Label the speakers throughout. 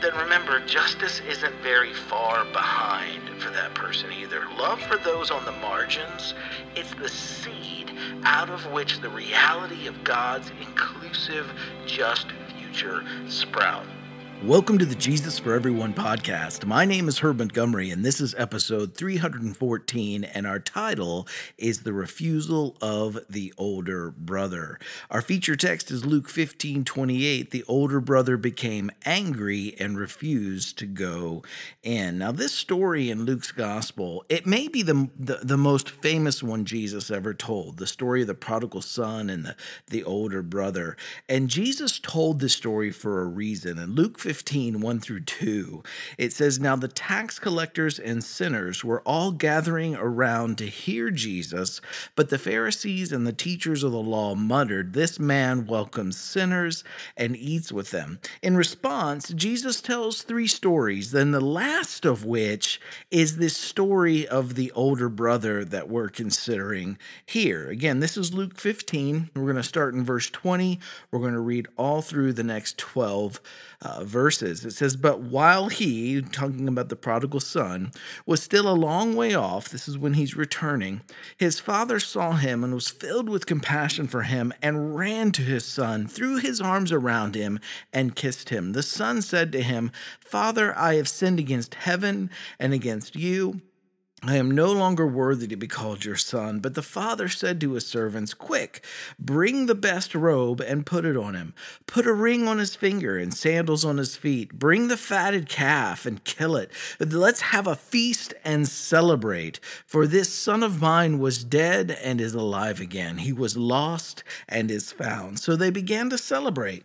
Speaker 1: then remember justice isn't very far behind for that person either. Love for those on the margins, it's the seed out of which the reality of God's inclusive, just future sprout.
Speaker 2: Welcome to the Jesus for Everyone podcast. My name is Herb Montgomery, and this is episode 314, and our title is The Refusal of the Older Brother. Our feature text is Luke 15 28. The older brother became angry and refused to go in. Now, this story in Luke's gospel, it may be the, the, the most famous one Jesus ever told the story of the prodigal son and the, the older brother. And Jesus told this story for a reason. And Luke 15, 1 through 2, it says, Now the tax collectors and sinners were all gathering around to hear Jesus, but the Pharisees and the teachers of the law muttered, This man welcomes sinners and eats with them. In response, Jesus tells three stories, then the last of which is this story of the older brother that we're considering here. Again, this is Luke 15. We're going to start in verse 20. We're going to read all through the next 12 uh, verses. It says, But while he, talking about the prodigal son, was still a long way off, this is when he's returning, his father saw him and was filled with compassion for him and ran to his son, threw his arms around him, and kissed him. The son said to him, Father, I have sinned against heaven and against you I am no longer worthy to be called your son. But the father said to his servants, Quick, bring the best robe and put it on him. Put a ring on his finger and sandals on his feet. Bring the fatted calf and kill it. Let's have a feast and celebrate. For this son of mine was dead and is alive again. He was lost and is found. So they began to celebrate.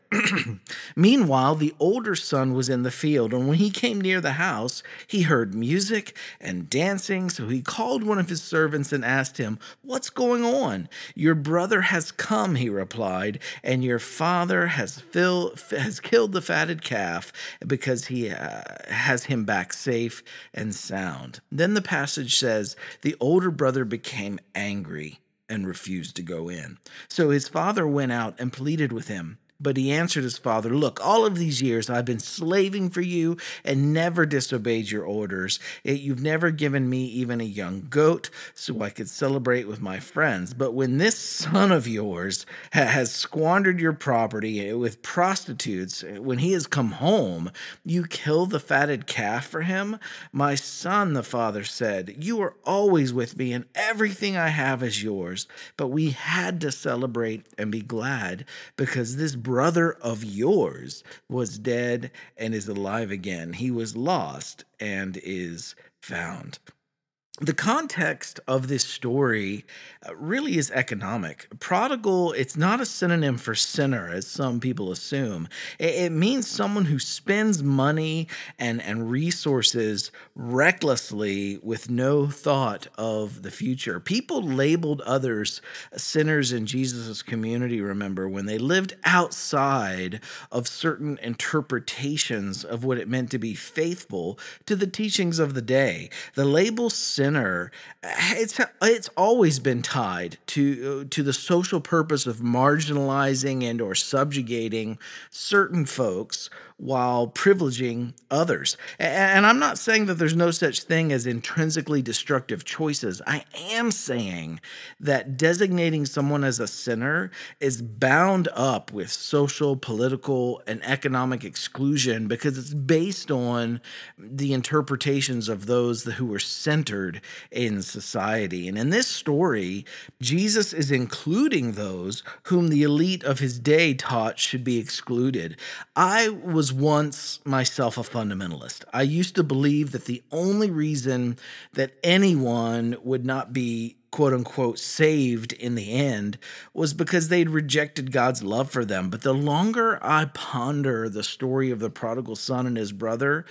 Speaker 2: Meanwhile, the older son was in the field, and when he came near the house, he heard music and dancing so he called one of his servants and asked him, What's going on? Your brother has come, he replied, and your father has, fill, has killed the fatted calf because he uh, has him back safe and sound. Then the passage says, The older brother became angry and refused to go in. So his father went out and pleaded with him. But he answered his father, Look, all of these years I've been slaving for you and never disobeyed your orders. You've never given me even a young goat so I could celebrate with my friends. But when this son of yours has squandered your property with prostitutes, when he has come home, you kill the fatted calf for him? My son, the father said, You are always with me, and everything I have is yours. But we had to celebrate and be glad because this brother of yours was dead and is alive again. He was lost and is found the context of this story uh, really is economic. Prodigal, it's not a synonym for sinner, as some people assume. It, means someone who spends money and, and resources recklessly with no thought of the future. People labeled others sinners in Jesus' community, remember, when they lived outside of certain interpretations of what it meant to be faithful to the teachings of the day. The label sinner sinner, eh, it's it's always been tied to uh, to the social purpose of marginalizing and or subjugating certain folks while privileging others. And I'm not saying that there's no such thing as intrinsically destructive choices. I am saying that designating someone as a sinner is bound up with social, political, and economic exclusion because it's based on the interpretations of those who were centered in society. And in this story, Jesus is including those whom the elite of his day taught should be excluded. I was was once myself a fundamentalist. I used to believe that the only reason that anyone would not be quote unquote saved in the end was because they'd rejected God's love for them. But the longer I ponder the story of the prodigal son and his brother,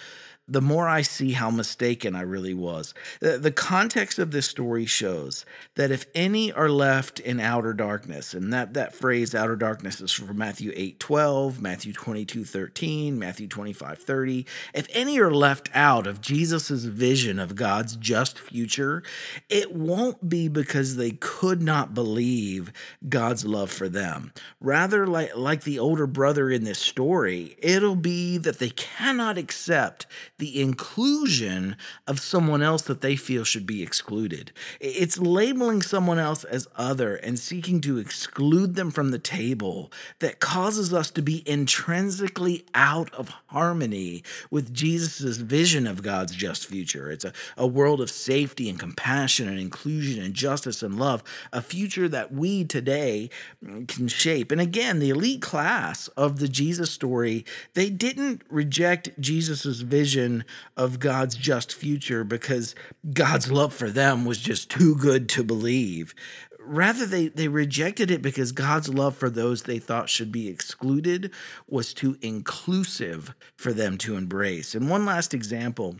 Speaker 2: the more I see how mistaken I really was. The, context of this story shows that if any are left in outer darkness, and that, that phrase outer darkness is from Matthew 8 12, Matthew 22 13, Matthew 25 30. If any are left out of Jesus' vision of God's just future, it won't be because they could not believe God's love for them. Rather, like, like the older brother in this story, it'll be that they cannot accept the inclusion of someone else that they feel should be excluded. It's labeling someone else as other and seeking to exclude them from the table that causes us to be intrinsically out of harmony with Jesus' vision of God's just future. It's a, a world of safety and compassion and inclusion and justice and love, a future that we today can shape. And again, the elite class of the Jesus story, they didn't reject Jesus' vision vision of God's just future because God's love for them was just too good to believe. Rather, they, they rejected it because God's love for those they thought should be excluded was too inclusive for them to embrace. And one last example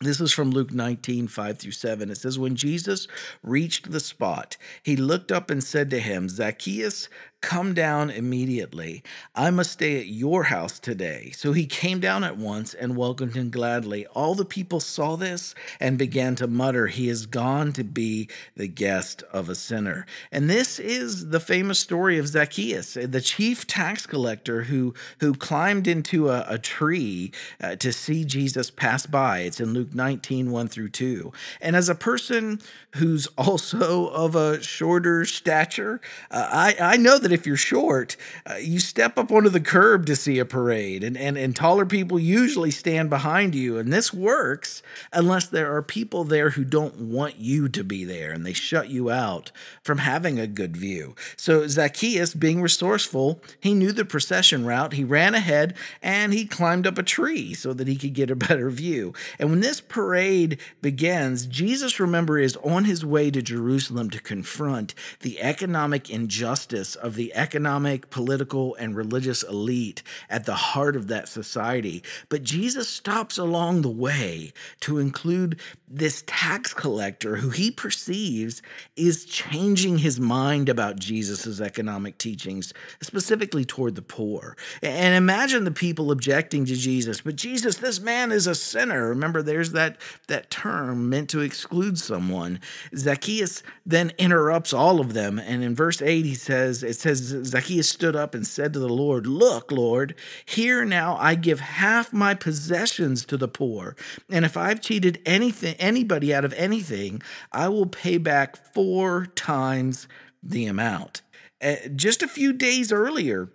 Speaker 2: this is from Luke 19, 5 through 7. It says, When Jesus reached the spot, he looked up and said to him, Zacchaeus, Come down immediately. I must stay at your house today. So he came down at once and welcomed him gladly. All the people saw this and began to mutter, He is gone to be the guest of a sinner. And this is the famous story of Zacchaeus, the chief tax collector who, who climbed into a, a tree uh, to see Jesus pass by. It's in Luke 19, 1 through 2. And as a person who's also of a shorter stature, uh, I, I know that if you're short, uh, you step up onto the curb to see a parade, and, and, and taller people usually stand behind you. And this works unless there are people there who don't want you to be there and they shut you out from having a good view. So Zacchaeus, being resourceful, he knew the procession route. He ran ahead and he climbed up a tree so that he could get a better view. And when this parade begins, Jesus, remember, is on his way to Jerusalem to confront the economic injustice of the economic, political, and religious elite at the heart of that society. But Jesus stops along the way to include this tax collector who he perceives is changing his mind about Jesus' economic teachings, specifically toward the poor. And imagine the people objecting to Jesus, but Jesus, this man is a sinner. Remember, there's that, that term meant to exclude someone. Zacchaeus then interrupts all of them. And in verse 8, he says, it says, Zacchaeus stood up and said to the Lord, Look, Lord, here now I give half my possessions to the poor. And if I've cheated anything, anybody out of anything, I will pay back four times the amount. Uh, just a few days earlier,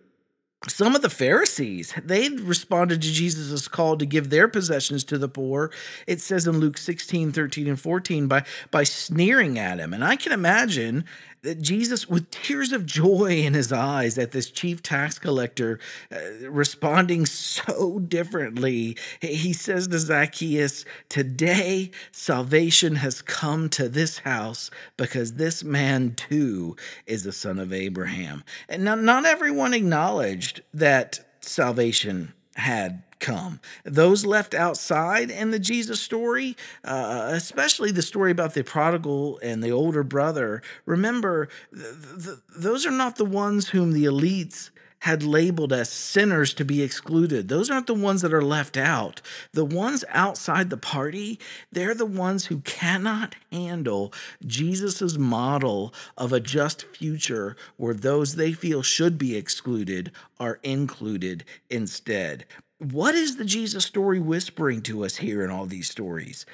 Speaker 2: some of the Pharisees, they responded to Jesus' call to give their possessions to the poor. It says in Luke 16, 13, and 14, by, by sneering at him. And I can imagine that Jesus, with tears of joy in his eyes at this chief tax collector, uh, responding so differently, he says to Zacchaeus, Today salvation has come to this house because this man too is a son of Abraham. And not, not everyone acknowledged that salvation had come. Those left outside in the Jesus story, uh, especially the story about the prodigal and the older brother, remember, th- th- those are not the ones whom the elites had labeled as sinners to be excluded. Those aren't the ones that are left out. The ones outside the party, they're the ones who cannot handle Jesus' model of a just future where those they feel should be excluded are included instead what is the Jesus story whispering to us here in all these stories?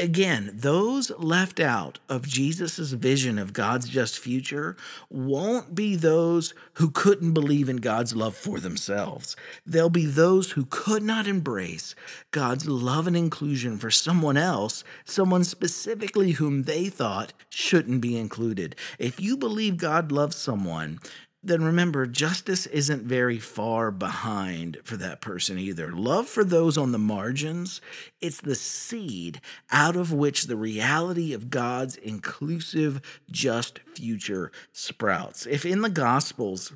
Speaker 2: Again, those left out of Jesus' vision of God's just future won't be those who couldn't believe in God's love for themselves. They'll be those who could not embrace God's love and inclusion for someone else, someone specifically whom they thought shouldn't be included. If you believe God loves someone, then remember justice isn't very far behind for that person either. Love for those on the margins, it's the seed out of which the reality of God's inclusive, just future sprouts. If in the Gospels,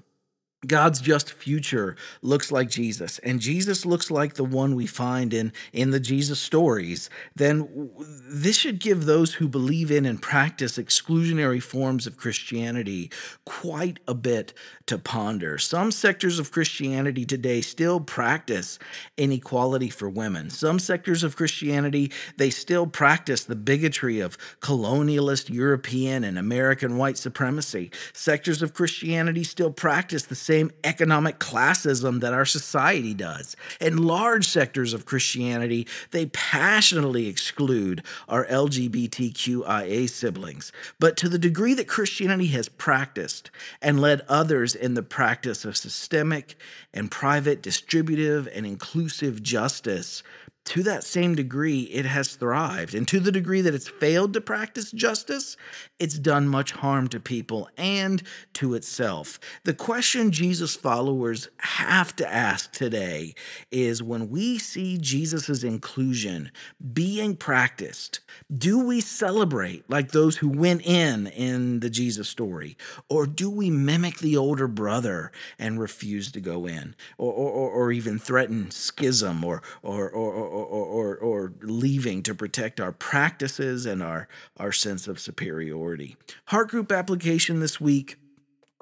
Speaker 2: God's just future looks like Jesus, and Jesus looks like the one we find in, in the Jesus stories, then this should give those who believe in and practice exclusionary forms of Christianity quite a bit to ponder. Some sectors of Christianity today still practice inequality for women. Some sectors of Christianity, they still practice the bigotry of colonialist European and American white supremacy. Sectors of Christianity still practice the same economic classism that our society does. And large sectors of Christianity, they passionately exclude our LGBTQIA siblings. But to the degree that Christianity has practiced and led others in the practice of systemic and private, distributive, and inclusive justice to that same degree, it has thrived. And to the degree that it's failed to practice justice, it's done much harm to people and to itself. The question Jesus followers have to ask today is when we see Jesus' inclusion being practiced, do we celebrate like those who went in in the Jesus story? Or do we mimic the older brother and refuse to go in? Or, or, or even threaten schism or, or, or or, or, or leaving to protect our practices and our, our sense of superiority. Heart group application this week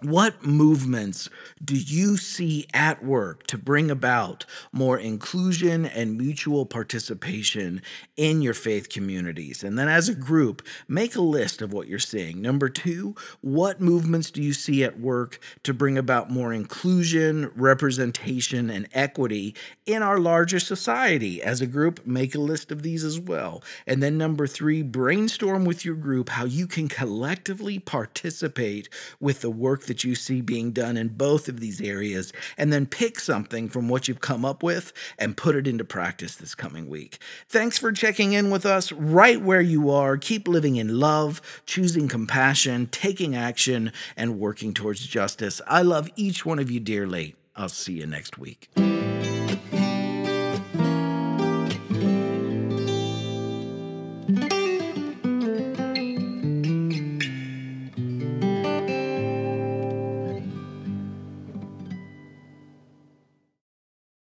Speaker 2: what movements do you see at work to bring about more inclusion and mutual participation in your faith communities? And then, as a group, make a list of what you're seeing. Number two, what movements do you see at work to bring about more inclusion, representation, and equity in our larger society? As a group, make a list of these as well. And then, number three, brainstorm with your group how you can collectively participate with the work that you see being done in both of these areas, and then pick something from what you've come up with and put it into practice this coming week. Thanks for checking in with us right where you are. Keep living in love, choosing compassion, taking action, and working towards justice. I love each one of you dearly. I'll see you next week.